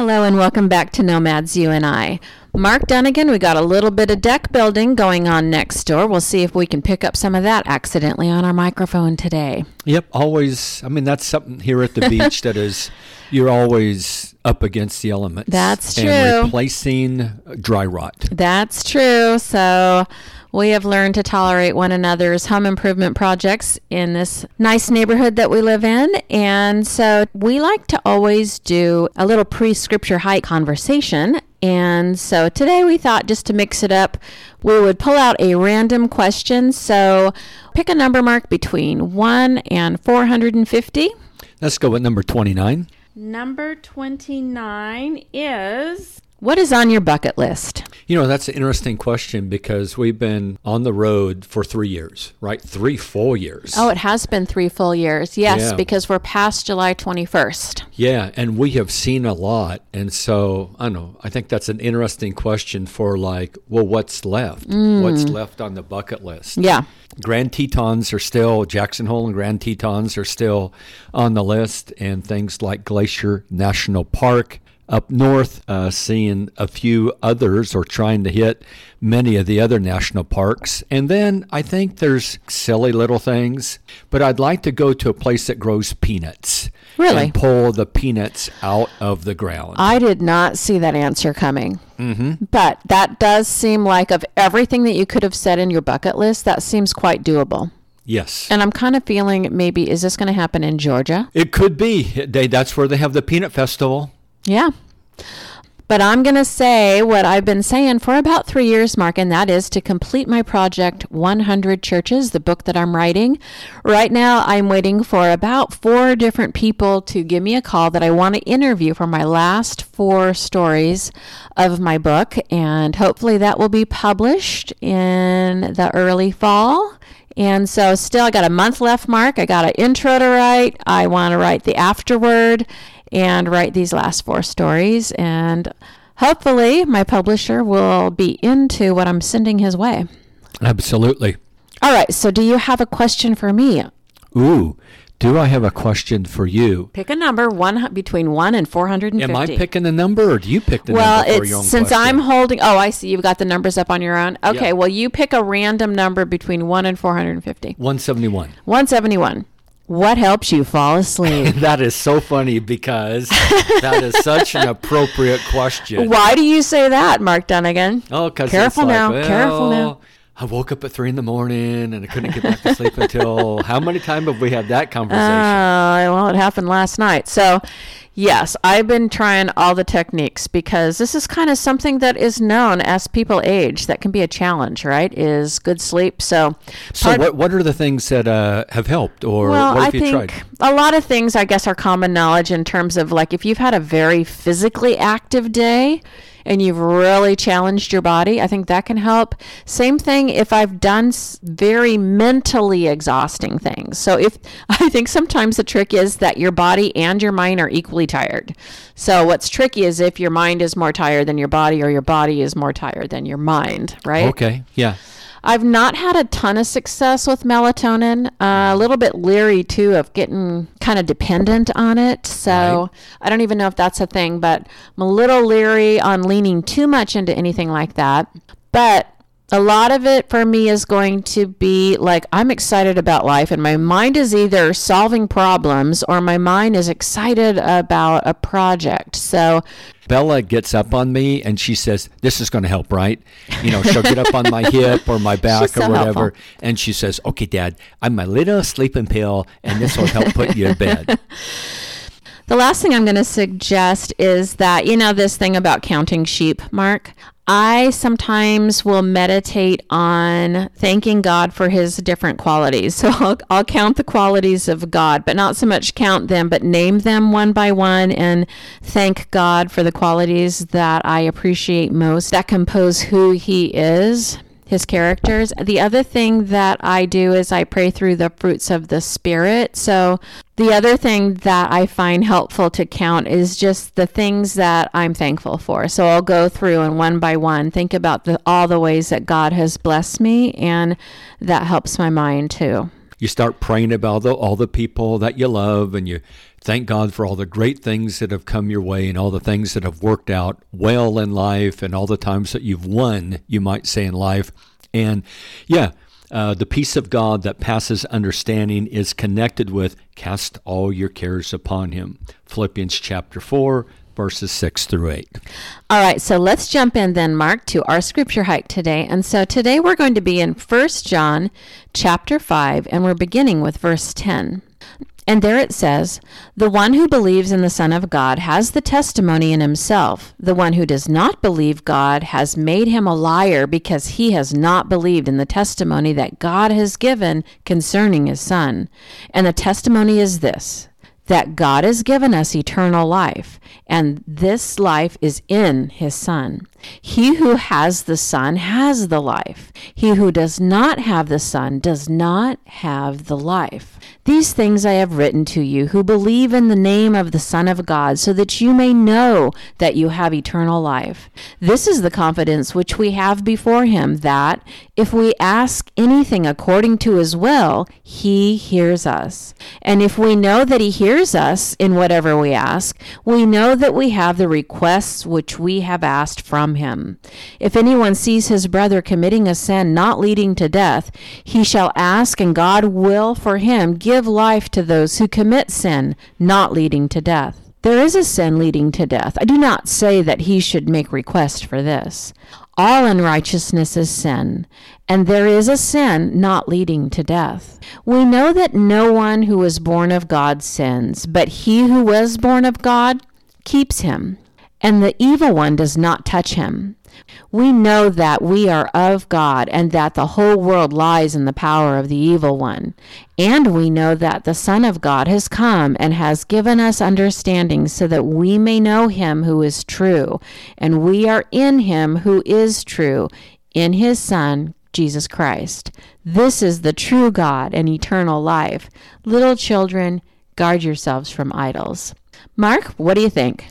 Hello and welcome back to Nomads You and I. Mark Dunnigan, we got a little bit of deck building going on next door. We'll see if we can pick up some of that accidentally on our microphone today. Yep, always. I mean, that's something here at the beach that is, you're always up against the elements. That's and true. replacing dry rot. That's true. So we have learned to tolerate one another's home improvement projects in this nice neighborhood that we live in. And so we like to always do a little pre scripture hike conversation. And so today we thought just to mix it up, we would pull out a random question. So pick a number mark between 1 and 450. Let's go with number 29. Number 29 is What is on your bucket list? You know, that's an interesting question because we've been on the road for three years, right? Three full years. Oh, it has been three full years. Yes, Yeah. because we're past July 21st. Yeah, and we have seen a lot. And so, I don't know, I think that's an interesting question for like, well, what's left? Mm. What's left on the bucket list? Yeah. Grand Tetons are still, Jackson Hole and Grand Tetons are still on the list, and things like Glacier National Park up north, uh, seeing a few others or trying to hit many of the other national parks. And then I think there's silly little things, but I'd like to go to a place that grows peanuts. Really? And pull the peanuts out of the ground. I did not see that answer coming. Mm-hmm. But that does seem like, of everything that you could have said in your bucket list, that seems quite doable. yes. And I'm kind of feeling maybe, is this going to happen in Georgia? it could be. They, that's where they have the peanut festival. Yeah. But I'm going to say what I've been saying for about three years, Mark, and that is to complete my project 100 Churches, the book that I'm writing. Right now, I'm waiting for about four different people to give me a call that I want to interview for my last four stories of my book. And hopefully, that will be published in the early fall. And so, still, I got a month left, Mark. I got an intro to write. I want to write the afterword and write these last four stories. And hopefully, my publisher will be into what I'm sending his way. Absolutely. All right. So, do you have a question for me? Ooh, do I have a question for you? Pick a number one between one and four hundred and Am. I picking the number or do you pick the well, number for your own since question? I'm holding. Oh, I see. You've got the numbers up on your own. Okay. Yeah. Well, you pick a random number between one and four hundred and fifty. 171. One seventy-one. What helps you fall asleep? That is so funny because that is such an appropriate question. Why do you say that, Mark Dunnigan? Oh, because Careful it's like, now, well, careful now. I woke up at three in the morning and I couldn't get back to sleep until how many times have we had that conversation? Uh, well, it happened last night. So, yes, I've been trying all the techniques because this is kind of something that is known as people age. That can be a challenge, right? Is good sleep. So, so what what are the things that uh, have helped or well, what I have you think tried? a lot of things, I guess, are common knowledge in terms of like if you've had a very physically active day and you've really challenged your body, I think that can help. Same thing if I've done very mentally exhausting things. So if I think sometimes the trick is that your body and your mind are equally tired. So what's tricky is if your mind is more tired than your body or your body is more tired than your mind, right? Okay, yeah. I've not had a ton of success with melatonin. Uh, a little bit leery too of getting kind of dependent on it. So Right. I don't even know if that's a thing, but I'm a little leery on leaning too much into anything like that. But a lot of it for me is going to be like I'm excited about life, and my mind is either solving problems or my mind is excited about a project. So Bella gets up on me and she says, "This is going to help, right?" You know, she'll get up on my hip or my back so or whatever, helpful. and she says, "Okay, Dad, I'm my little sleeping pill, and this will help put you to bed." The last thing I'm going to suggest is that, you know, this thing about counting sheep, Mark. I sometimes will meditate on thanking God for his different qualities. So I'll, I'll count the qualities of God, but not so much count them, but name them one by one and thank God for the qualities that I appreciate most that compose who he is his characters. The other thing that I do is I pray through the fruits of the Spirit. So, the other thing that I find helpful to count is just the things that I'm thankful for. So, I'll go through and one by one think about the, all the ways that God has blessed me, and that helps my mind too. you start praying about the, all the people that you love and you Thank God for all the great things that have come your way and all the things that have worked out well in life and all the times that you've won, you might say, in life. And yeah, uh, the peace of God that passes understanding is connected with cast all your cares upon him. Philippians chapter 4, verses 6 through 8. All right, so let's jump in then, Mark, to our scripture hike today. And so today we're going to be in 1 John chapter 5, and we're beginning with verse 10. And there it says, The one who believes in the Son of God has the testimony in himself. The one who does not believe God has made him a liar because he has not believed in the testimony that God has given concerning his Son. And the testimony is this that God has given us eternal life, and this life is in his Son. He who has the Son has the life. He who does not have the Son does not have the life. These things I have written to you who believe in the name of the Son of God, so that you may know that you have eternal life. This is the confidence which we have before him, that if we ask anything according to his will, he hears us. And if we know that he hears us in whatever we ask, we know that we have the requests which we have asked from him. If anyone sees his brother committing a sin not leading to death, he shall ask, and God will for him give life to those who commit sin not leading to death. There is a sin leading to death. I do not say that he should make request for this. All unrighteousness is sin, and there is a sin not leading to death. We know that no one who is born of God sins, but he who was born of God keeps him, and the evil one does not touch him. We know that we are of God and that the whole world lies in the power of the evil one. And we know that the Son of God has come and has given us understanding so that we may know him who is true. And we are in him who is true, in his Son, Jesus Christ. This is the true God and eternal life. Little children, guard yourselves from idols. Mark, what do you think?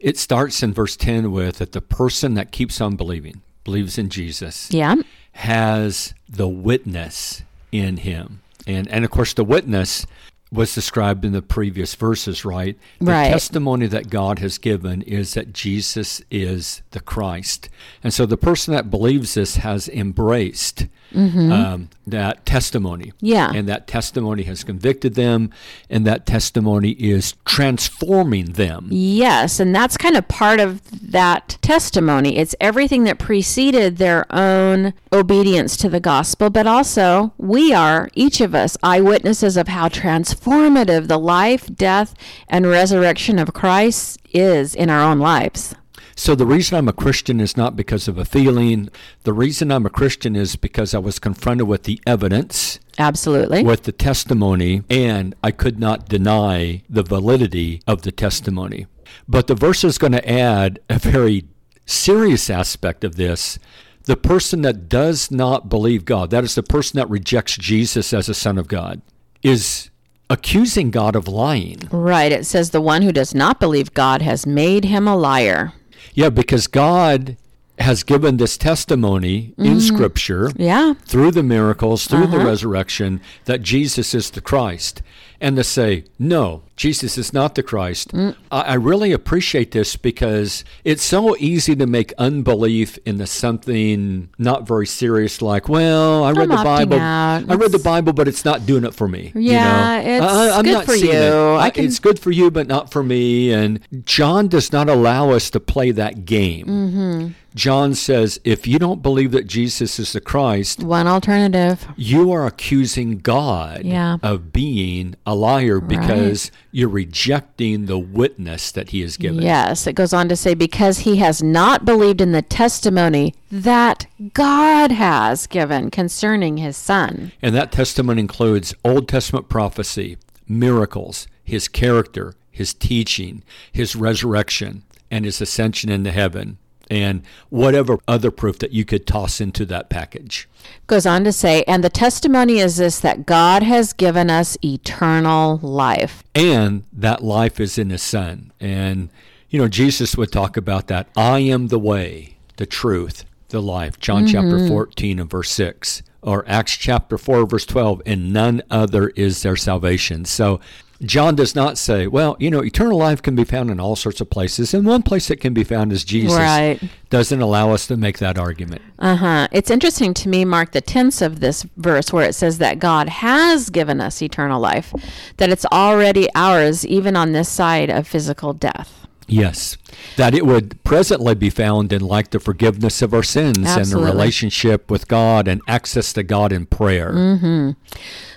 It starts in verse 10 with that the person that keeps on believing, believes in Jesus, Yeah. has the witness in him. And, and of course, the witness was described in the previous verses, right? The Right. testimony that God has given is that Jesus is the Christ. And so the person that believes this has embraced um, that testimony. Mm-hmm. Yeah. And that testimony has convicted them, and that testimony is transforming them. Yes, and that's kind of part of that testimony. It's everything that preceded their own obedience to the gospel, but also we are, each of us, eyewitnesses of how transformative the life, death, and resurrection of Christ is in our own lives. So the reason I'm a Christian is not because of a feeling. The reason I'm a Christian is because I was confronted with the evidence, Absolutely. with the testimony, and I could not deny the validity of the testimony. But the verse is going to add a very serious aspect of this. The person that does not believe God, that is the person that rejects Jesus as a son of God, is accusing God of lying. Right. It says the one who does not believe God has made him a liar. Yeah, because God has given this testimony in Scripture Yeah. through the miracles, through the Uh-huh. resurrection, that Jesus is the Christ. And to say, no, Jesus is not the Christ. Mm. I, I really appreciate this because it's so easy to make unbelief into something not very serious, like, well, I read I'm the Bible. out. I read the Bible, but it's not doing it for me. you Yeah, know? it's I, I'm good not for seeing you. it. I- can- It's good for you, but not for me. And John does not allow us to play that game. Mm-hmm. John says, if you don't believe that Jesus is the Christ, One alternative. you are accusing God Yeah. of being a liar because you're rejecting the witness that he has given. Yes, it goes on to say, because he has not believed in the testimony that God has given concerning his son. And that testimony includes Old Testament prophecy, miracles, his character, his teaching, his resurrection, and his ascension into heaven, and whatever other proof that you could toss into that package. Goes on to say, and the testimony is this that God has given us eternal life. And that life is in his son. And, you know, Jesus would talk about that. I am the way, the truth, the life. John mm-hmm. chapter 14 and verse 6. Or Acts chapter 4, verse 12. And none other is there salvation. So John does not say, well, you know, eternal life can be found in all sorts of places, and one place it can be found is Jesus. Right. Doesn't allow us to make that argument. Uh huh. It's interesting to me, Mark, the tense of this verse where it says that God has given us eternal life, that it's already ours, even on this side of physical death. Yes, that it would presently be found in like the forgiveness of our sins and the relationship with God and access to God in prayer. Mm-hmm.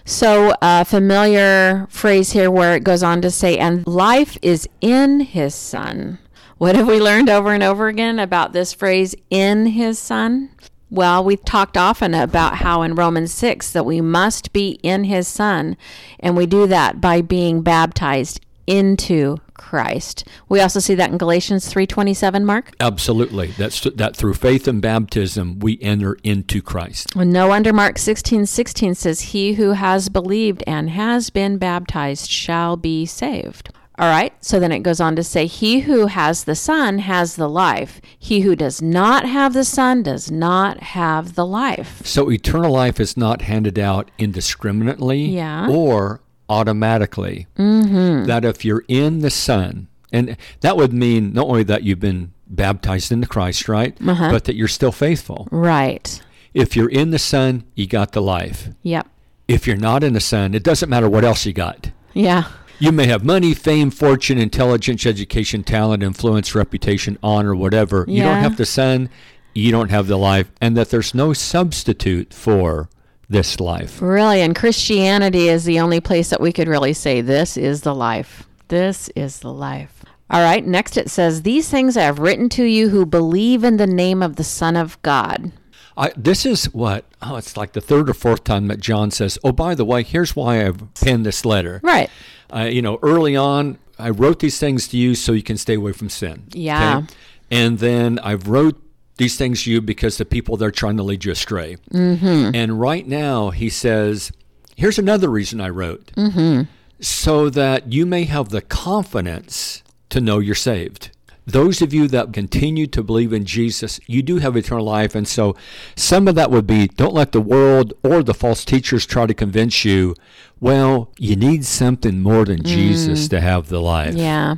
So, a familiar phrase here where it goes on to say, and life is in his son. What have we learned over and over again about this phrase, in his son? Well, we've talked often about how in Romans 6 that we must be in his son, and we do that by being baptized into Christ. We also see that in Galatians 3:27, Mark. Absolutely. That's that through faith and baptism we enter into Christ. Well, no wonder Mark 16, 16 says, He who has believed and has been baptized shall be saved. All right, so then it goes on to say, He who has the Son has the life. He who does not have the Son does not have the life. So eternal life is not handed out indiscriminately Yeah. or automatically. Mm-hmm. That if you're in the Son, and that would mean not only that you've been baptized into Christ, right? Uh-huh. But that you're still faithful. Right. If you're in the Son, you got the life. Yep. If you're not in the Son, it doesn't matter what else you got. Yeah. You may have money, fame, fortune, intelligence, education, talent, influence, reputation, honor, whatever. Yeah. You don't have the Son, you don't have the life, and that there's no substitute for this life. Really, and Christianity is the only place that we could really say, This is the life. This is the life. All right, next it says, These things I have written to you who believe in the name of the Son of God. I, this is what, oh, it's like the third or fourth time that John says, oh, by the way, here's why I've penned this letter. Right. Uh, you know, early on, I wrote these things to you so you can stay away from sin. Yeah. And then I've wrote these things to you because the people they're trying to lead you astray. Mm-hmm. And right now, he says, here's another reason I wrote. Mm-hmm. So that you may have the confidence to know you're saved. Those of you that continue to believe in Jesus, you do have eternal life. And so some of that would be don't let the world or the false teachers try to convince you, well, you need something more than Jesus to have the life. Yeah.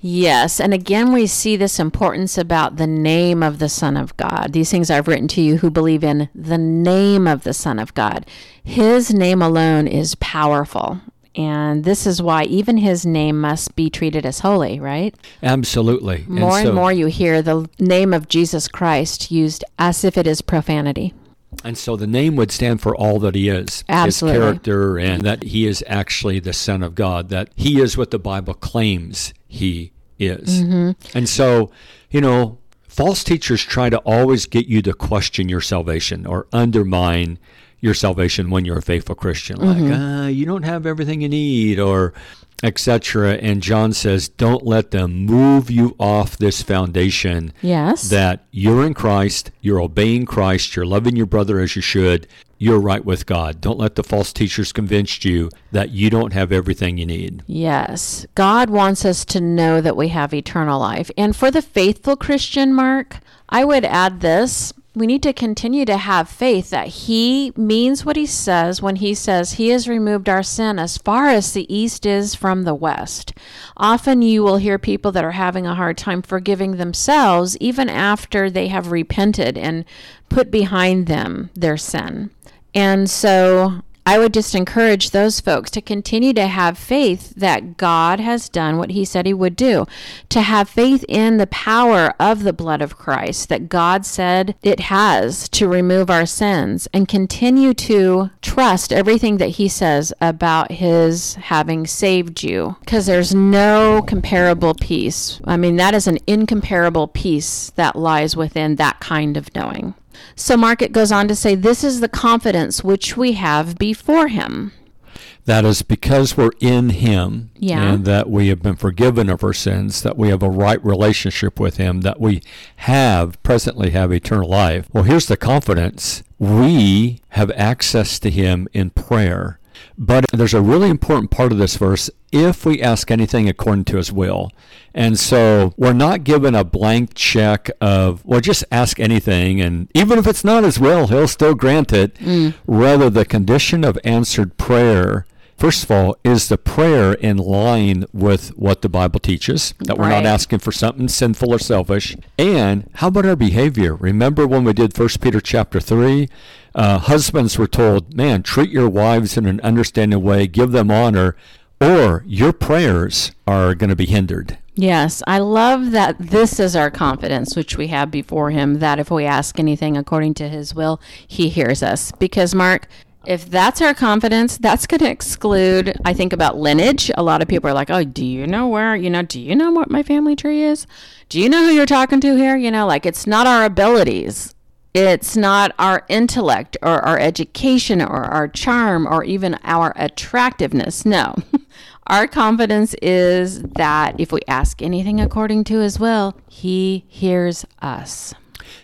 Yes. And again, we see this importance about the name of the Son of God. These things I've written to you who believe in the name of the Son of God. His name alone is powerful. And this is why even his name must be treated as holy, right? Absolutely. More and, so- more you hear the name of Jesus Christ used as if it is profanity. And so the name would stand for all that he is, Absolutely. his character, and that he is actually the Son of God, that he is what the Bible claims he is. Mm-hmm. And so, you know, false teachers try to always get you to question your salvation or undermine your salvation when you're a faithful Christian. Like, Mm-hmm. uh, you don't have everything you need, or etc. And John says, don't let them move you off this foundation Yes. that you're in Christ, you're obeying Christ, you're loving your brother as you should, you're right with God. Don't let the false teachers convince you that you don't have everything you need. Yes. God wants us to know that we have eternal life. And for the faithful Christian, Mark, I would add this. We need to continue to have faith that He means what He says when He says He has removed our sin as far as the East is from the West. Often you will hear people that are having a hard time forgiving themselves even after they have repented and put behind them their sin. And so I would just encourage those folks to continue to have faith that God has done what He said He would do, to have faith in the power of the blood of Christ that God said it has to remove our sins, and continue to trust everything that He says about His having saved you, because there's no comparable peace. I mean, that is an incomparable peace that lies within that kind of knowing. So Mark it goes on to say, This is the confidence which we have before him. That is because we're in Him Yeah. and that we have been forgiven of our sins, that we have a right relationship with Him, that we have, presently have eternal life. Well, here's the confidence we have access to Him in prayer. But there's a really important part of this verse if we ask anything according to his will. And so we're not given a blank check of, well, just ask anything. And even if it's not his will, he'll still grant it. Mm. Rather, the condition of answered prayer First of all, is the prayer in line with what the Bible teaches? That we're not asking for something sinful or selfish. And how about our behavior? Remember when we did First Peter chapter three? Uh, husbands were told, "Man, treat your wives in an understanding way, give them honor, or your prayers are going to be hindered." Yes, I love that this is our confidence, which we have before Him, that if we ask anything according to His will, He hears us. Because, Mark, if that's our confidence, that's going to exclude, I think about lineage. A lot of people are like, oh, do you know where, you know, do you know what my family tree is? Do you know who you're talking to here? You know, like it's not our abilities. It's not our intellect or our education or our charm or even our attractiveness. No. Our confidence is that if we ask anything according to his will, he hears us.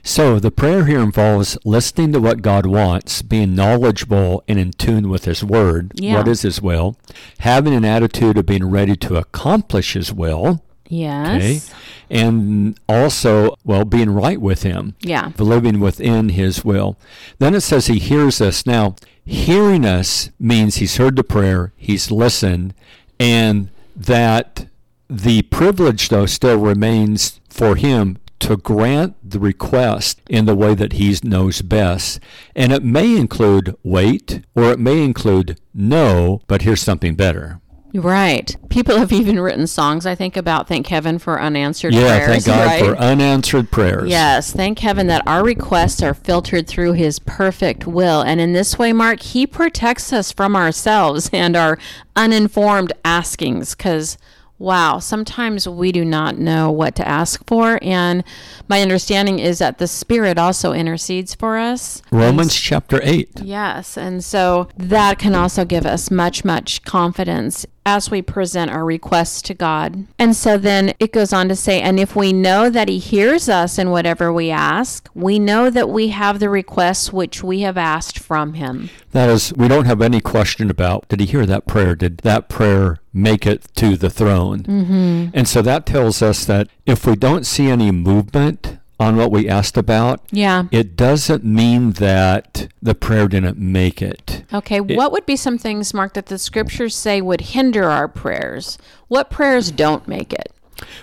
So the prayer here involves listening to what God wants, being knowledgeable and in tune with His Word. Yeah. What is His will? Having an attitude of being ready to accomplish His will. Yes. Okay. And also, well, being right with Him. Yeah. Living within His will. Then it says He hears us. Now, hearing us means He's heard the prayer, He's listened, and that the privilege, though, still remains for Him to grant the request in the way that He knows best. And it may include wait, or it may include no, but here's something better. Right. People have even written songs, I think, about thank heaven for unanswered Yeah, prayers. thank God right? for unanswered prayers. Yes, thank heaven that our requests are filtered through his perfect will. And in this way, Mark, he protects us from ourselves and our uninformed askings because. Wow, sometimes we do not know what to ask for. And my understanding is that the Spirit also intercedes for us. Romans chapter 8. Yes. And so that can also give us much, much confidence as we present our requests to God. And so then it goes on to say, and if we know that He hears us in whatever we ask, we know that we have the requests which we have asked from Him. That is, we don't have any question about did he hear that prayer? Did that prayer make it to the throne? Mm-hmm. And so that tells us that if we don't see any movement on what we asked about, Yeah. it doesn't mean that the prayer didn't make it. Okay. what would be some things, Mark, that the scriptures say would hinder our prayers? What prayers don't make it?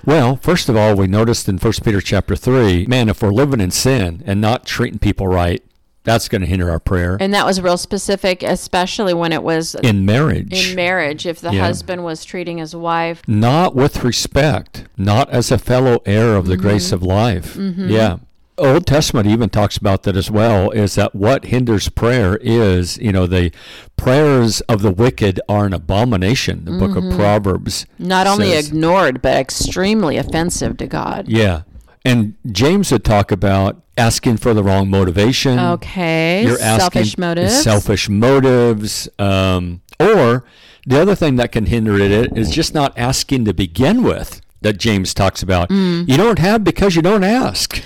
Well, first of all, we noticed in 1 Peter chapter 3, man, if we're living in sin and not treating people right, that's going to hinder our prayer. And that was real specific, especially when it was in marriage. in marriage. If the Yeah. husband was treating his wife not with respect, not as a fellow heir of the Mm-hmm. grace of life. Yeah. Old Testament even talks about that as well is that what hinders prayer is, you know, the prayers of the wicked are an abomination, the book of Proverbs. Mm-hmm. not only ignored but extremely offensive to God. Yeah. And James would talk about asking for the wrong motivation. Okay, You're asking selfish motives. Selfish motives. Um, or the other thing that can hinder it is just not asking to begin with, that James talks about. Mm. You don't have because you don't ask.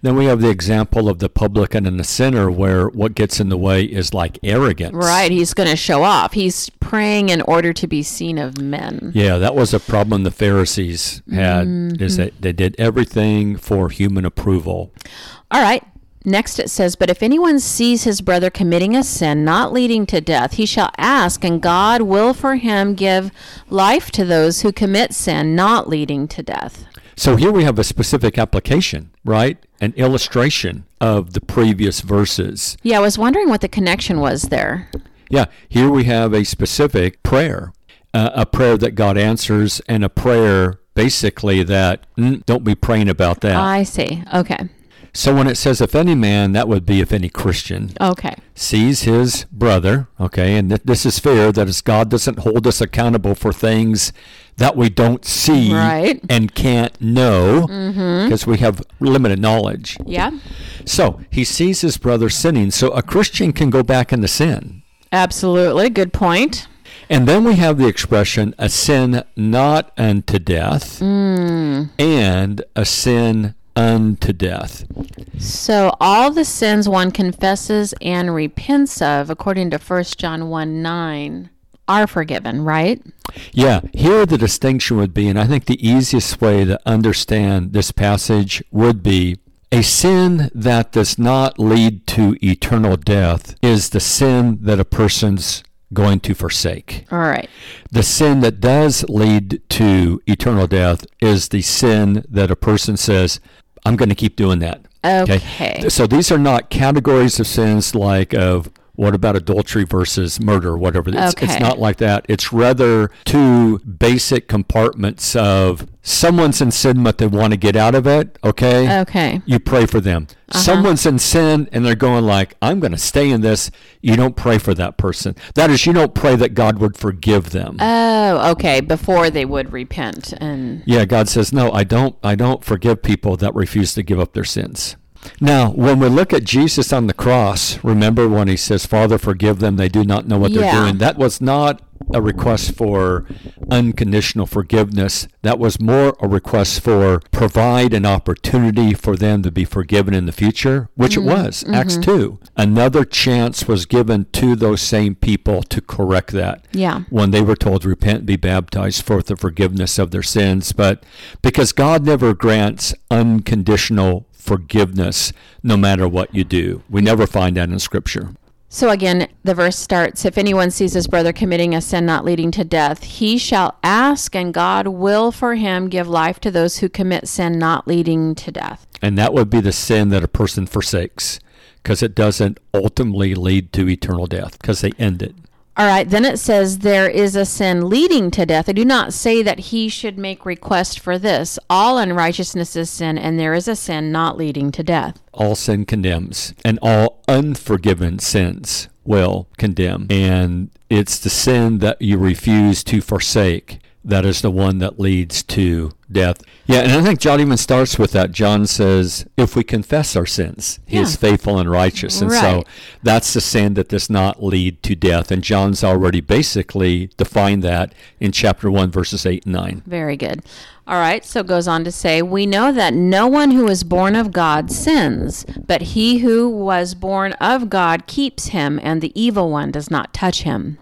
Then we have the example of the publican and the sinner, where what gets in the way is like arrogance. Right, he's going to show off. He's praying in order to be seen of men. Yeah, that was a problem the Pharisees had, Mm-hmm. is that they did everything for human approval. All right. Next it says, But if anyone sees his brother committing a sin not leading to death, he shall ask, and God will for him give life to those who commit sin not leading to death. So here we have a specific application, right? An illustration of the previous verses. Yeah, I was wondering what the connection was there. Yeah, here we have a specific prayer, uh, a prayer that God answers, and a prayer basically that mm, don't be praying about that. I see. Okay. So when it says if any man, that would be if any Christian Okay. sees his brother, okay, and th- this is fair that as God doesn't hold us accountable for things that we don't see Right. and can't know mm-hmm. because we have limited knowledge. Yeah. So he sees his brother sinning, so a Christian can go back into sin. Absolutely. Good point. And then we have the expression a sin not unto death mm. and a sin unto death. So all the sins one confesses and repents of, according to 1 John 1 9, are forgiven, right? Yeah, here the distinction would be, and I think the easiest way to understand this passage would be a sin that does not lead to eternal death is the sin that a person's going to forsake. All right. The sin that does lead to eternal death is the sin that a person says, I'm going to keep doing that. Okay. So these are not categories of sins like of what about adultery versus murder, whatever. It's, Okay. it's not like that. It's rather two basic compartments of someone's in sin, but they want to get out of it. Okay. Okay. You pray for them. Uh-huh. Someone's in sin and they're going like, I'm going to stay in this. You don't pray for that person. That is, you don't pray that God would forgive them. Oh, okay. Before they would repent and Yeah, God says, "No, I don't I don't forgive people that refuse to give up their sins." Now, when we look at Jesus on the cross, remember when he says, "Father, forgive them; they do not know what they're doing." That was not a request for unconditional forgiveness. That was more a request for provide an opportunity for them to be forgiven in the future, which it mm-hmm. was. Mm-hmm. Acts 2. Another chance was given to those same people to correct that yeah. when they were told to repent and be baptized for the forgiveness of their sins. But because God never grants unconditional forgiveness no matter what you do, we never find that in Scripture. So again, the verse starts If anyone sees his brother committing a sin not leading to death, he shall ask, and God will for him give life to those who commit sin not leading to death. And that would be the sin that a person forsakes because it doesn't ultimately lead to eternal death because they end it. All right, then it says there is a sin leading to death. I do not say that he should make request for this. All unrighteousness is sin, and there is a sin not leading to death. All sin condemns, and all unforgiven sins will condemn. And it's the sin that you refuse to forsake that is the one that leads to death. Yeah, and I think John even starts with that. John says, if we confess our sins, he is faithful and righteous. And so that's the sin that does not lead to death. And John's already basically defined that in chapter 1, verses 8 and 9. Very good. All right, so it goes on to say, We know that no one who is born of God sins, but he who was born of God keeps him, and the evil one does not touch him.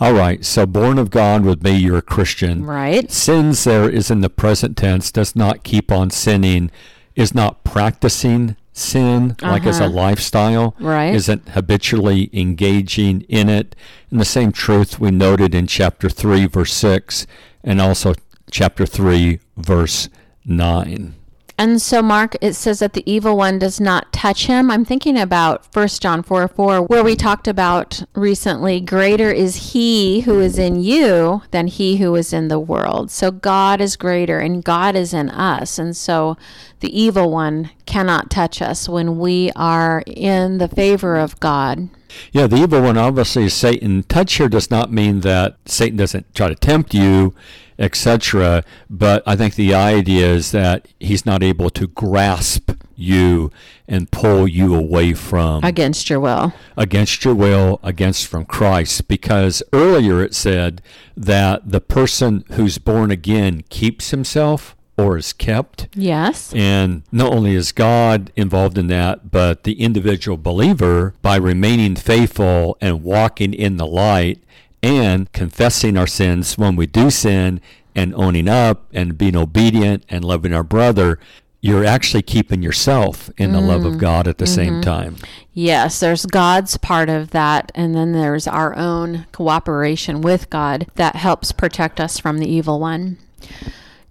All right, so born of God would be you're a Christian. Right? Sins there is in the present tense, does not keep on sinning, is not practicing sin like as a Uh-huh. lifestyle, Right. isn't habitually engaging in it. And the same truth we noted in chapter 3, verse 6, and also chapter 3, verse 9. And so, Mark, it says that the evil one does not touch him. I'm thinking about 1 John 4 4, where we talked about recently, greater is he who is in you than he who is in the world. So, God is greater and God is in us. And so, the evil one cannot touch us when we are in the favor of God. Yeah, the evil one obviously is Satan. Touch here does not mean that Satan doesn't try to tempt you, etc. But I think the idea is that he's not able to grasp you and pull you away from Against your will. against your will, against from Christ. Because earlier it said that the person who's born again keeps himself or is kept. Yes. And not only is God involved in that, but the individual believer, by remaining faithful and walking in the light and confessing our sins when we do sin and owning up and being obedient and loving our brother, you're actually keeping yourself in the love of mm. God at the same mm-hmm. time. Yes, there's God's part of that, and then there's our own cooperation with God that helps protect us from the evil one.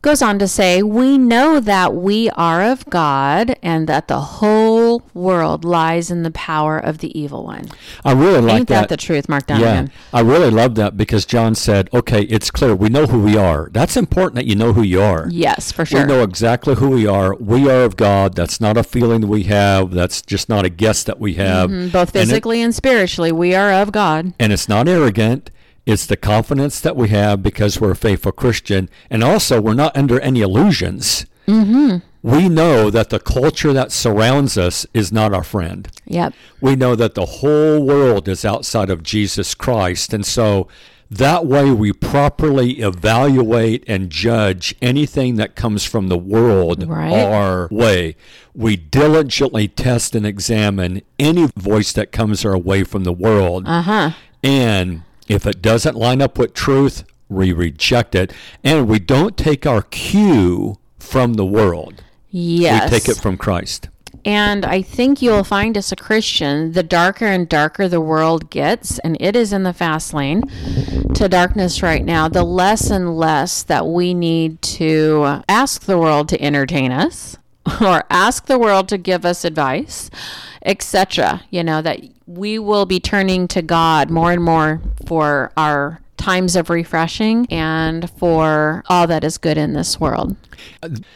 Goes on to say, We know that we are of God and that the whole world lies in the power of the evil one. I really like Ain't that, the truth, Mark Yeah, I really love that because John said, "Okay, it's clear. We know who we are. That's important that you know who you are. Yes, for sure. We know exactly who we are. We are of God. That's not a feeling that we have. That's just not a guess that we have. Mm, Both And it- physically and spiritually, we are of God. and it's not arrogant. It's the confidence that we have because we're a faithful Christian. And also, we're not under any illusions. Mm-hmm. We know that the culture that surrounds us is not our friend. Yep. We know that the whole world is outside of Jesus Christ. And so that way we properly evaluate and judge anything that comes from the world Right. our way. We diligently test and examine any voice that comes our way from the world. Uh huh. And if it doesn't line up with truth, we reject it. And we don't take our cue from the world. Yes. We take it from Christ. And I think you'll find as a Christian, the darker and darker the world gets, and it is in the fast lane to darkness right now, the less and less that we need to ask the world to entertain us or ask the world to give us advice, etc. You know, that we will be turning to God more and more for our times of refreshing and for all that is good in this world.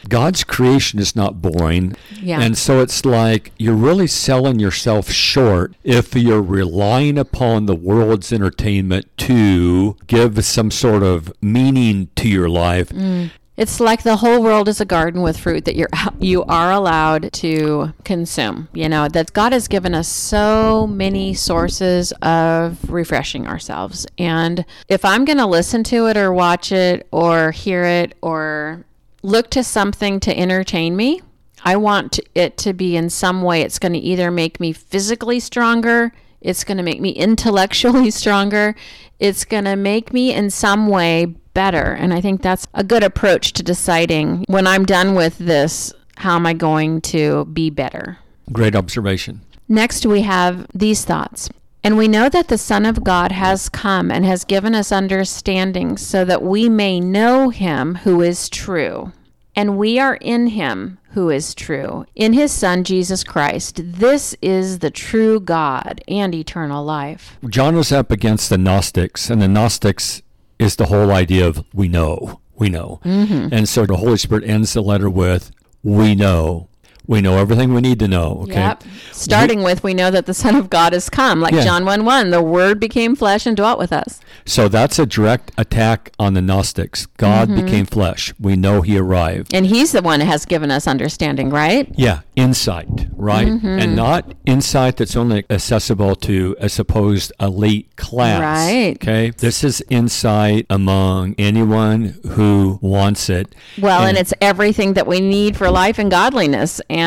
God's creation is not boring. Yeah. And so it's like you're really selling yourself short if you're relying upon the world's entertainment to give some sort of meaning to your life. Mm. It's like the whole world is a garden with fruit that you're you are allowed to consume. You know that God has given us so many sources of refreshing ourselves, and if I'm going to listen to it or watch it or hear it or look to something to entertain me, I want it to be in some way. It's going to either make me physically stronger. It's going to make me intellectually stronger. It's going to make me in some way better. And I think that's a good approach to deciding when I'm done with this, how am I going to be better? Great observation. Next, we have these thoughts. And we know that the Son of God has come and has given us understanding so that we may know him who is true. And we are in him who is true, in his Son, Jesus Christ. This is the true God and eternal life. John was up against the Gnostics, and the Gnostics is the whole idea of we know, we know. Mm-hmm. And so the Holy Spirit ends the letter with, we know. We know everything we need to know. Okay. Yep. Starting with, we know that the Son of God has come. Like Yeah. John 1 1, the Word became flesh and dwelt with us. So that's a direct attack on the Gnostics. God Mm-hmm. became flesh. We know he arrived. And He's the one that has given us understanding, right? Yeah, insight, right? Mm-hmm. And not insight that's only accessible to a supposed elite class. Right. Okay. This is insight among anyone who wants it. Well, and, it's everything that we need for life and godliness and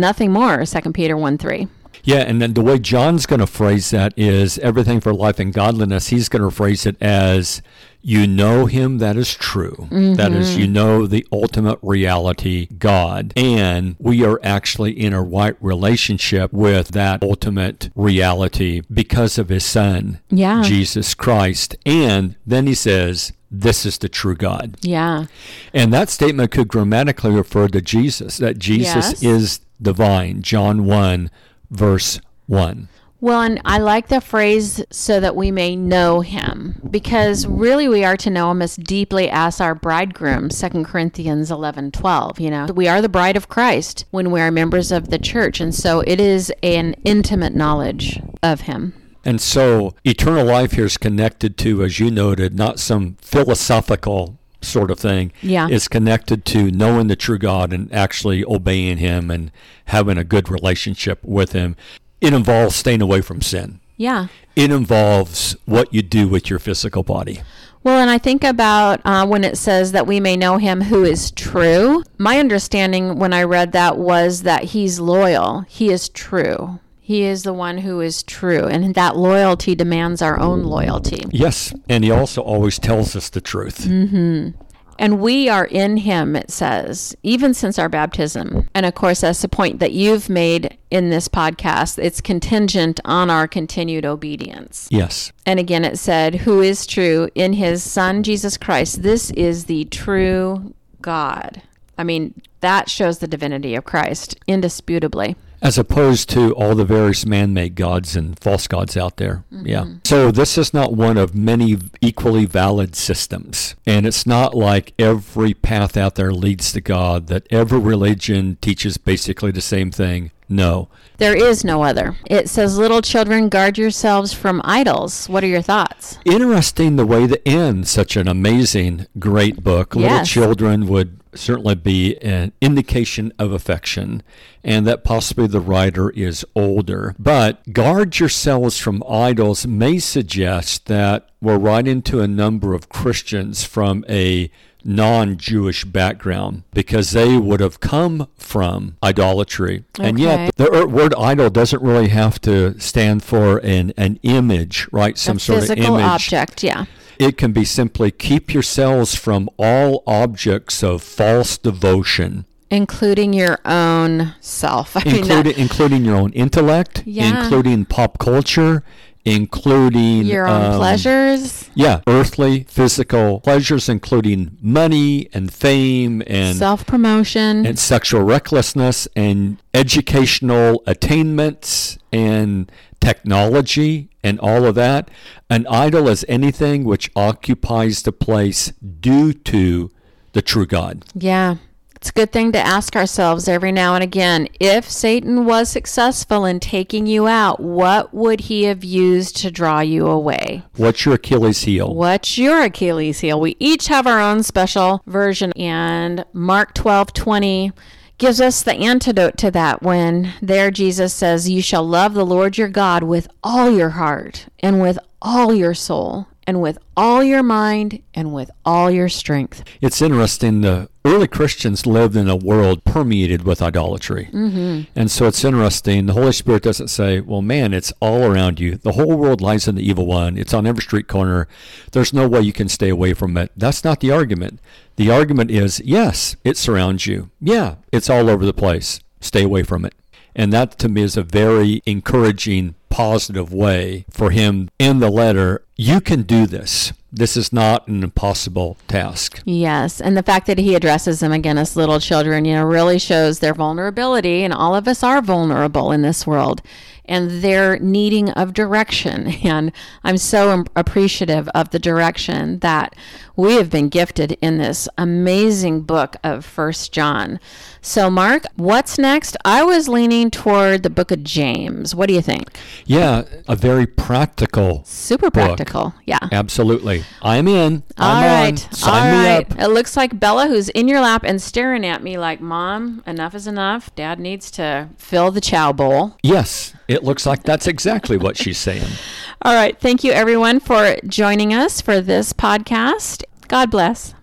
nothing more, 2 Peter 1 3. Yeah, and then the way John's going to phrase that is everything for life and godliness. He's going to phrase it as you know him that is true. That is, mm-hmm. you know the ultimate reality, God. And we are actually in a right relationship with that ultimate reality because of his son, Yeah. Jesus Christ. And then he says, this is the true God. Yeah. And that statement could grammatically refer to Jesus, that Jesus Yes. is divine. John 1, verse 1. Well, and I like the phrase so that we may know him because really we are to know him as deeply as our bridegroom, 2 Corinthians 11 12. You know, we are the bride of Christ when we are members of the church. And so it is an intimate knowledge of him. And so eternal life here is connected to, as you noted, not some philosophical sort of thing. Yeah. It's connected to knowing the true God and actually obeying him and having a good relationship with him. It involves staying away from sin. Yeah. It involves what you do with your physical body. Well, and I think about uh, when it says that we may know him who is true. My understanding when I read that was that he's loyal, he is true. He is the one who is true, and that loyalty demands our own loyalty. Yes, and he also always tells us the truth. Mm-hmm. And we are in him, it says, even since our baptism. And of course, that's the point that you've made in this podcast. It's contingent on our continued obedience. Yes. And again, it said, Who is true in his Son, Jesus Christ. This is the true God. I mean, that shows the divinity of Christ indisputably. As opposed to all the various man-made gods and false gods out there. Yeah. Mm-hmm. So this is not one of many equally valid systems. And it's not like every path out there leads to God, that every religion teaches basically the same thing. No. There is no other. It says, Little children, guard yourselves from idols. What are your thoughts? Interesting the way that end such an amazing, great book. Little children would certainly be an indication of affection, and that possibly the writer is older. But guard yourselves from idols may suggest that we're right into a number of Christians from a non Jewish background because they would have come from idolatry. And yet, the er- word idol doesn't really have to stand for an, an image, right? Some a sort of physical image. object, yeah. It can be simply keep yourselves from all objects of false devotion including your own self. I mean, that- including including your own intellect, Yeah. including pop culture, including your own um, pleasures, Yeah, earthly, physical pleasures, including money and fame and self promotion. and sexual recklessness and educational attainments and technology and all of that. An idol is anything which occupies the place due to the true God. Yeah. It's a good thing to ask ourselves every now and again if Satan was successful in taking you out, what would he have used to draw you away? What's your Achilles heel? What's your Achilles heel? We each have our own special version, and Mark 12 20 gives us the antidote to that when there Jesus says, You shall love the Lord your God with all your heart, and with all your soul, and with all your mind, and with all your strength. It's interesting. The early Christians lived in a world permeated with idolatry. Mm-hmm. And so it's interesting. The Holy Spirit doesn't say, well, man, it's all around you. The whole world lies in the evil one. It's on every street corner. There's no way you can stay away from it. That's not the argument. The argument is, yes, it surrounds you. Yeah, it's all over the place. Stay away from it. And that to me is a very encouraging, positive way for him in the letter. You can do this. This is not an impossible task. Yes, and the fact that he addresses them again as little children, you know, really shows their vulnerability, and all of us are vulnerable in this world, and their needing of direction. And I'm so appreciative of the direction that we have been gifted in this amazing book of First John. So, Mark, what's next? I was leaning toward the book of James. What do you think? Yeah, a very practical. Super practical. Yeah. Absolutely. I'm in. All I'm right. on. Sign All me right. up. It looks like Bella, who's in your lap and staring at me like, Mom, enough is enough. Dad needs to fill the chow bowl. Yes, it looks like that's exactly what she's saying. All right. Thank you, everyone, for joining us for this podcast. God bless.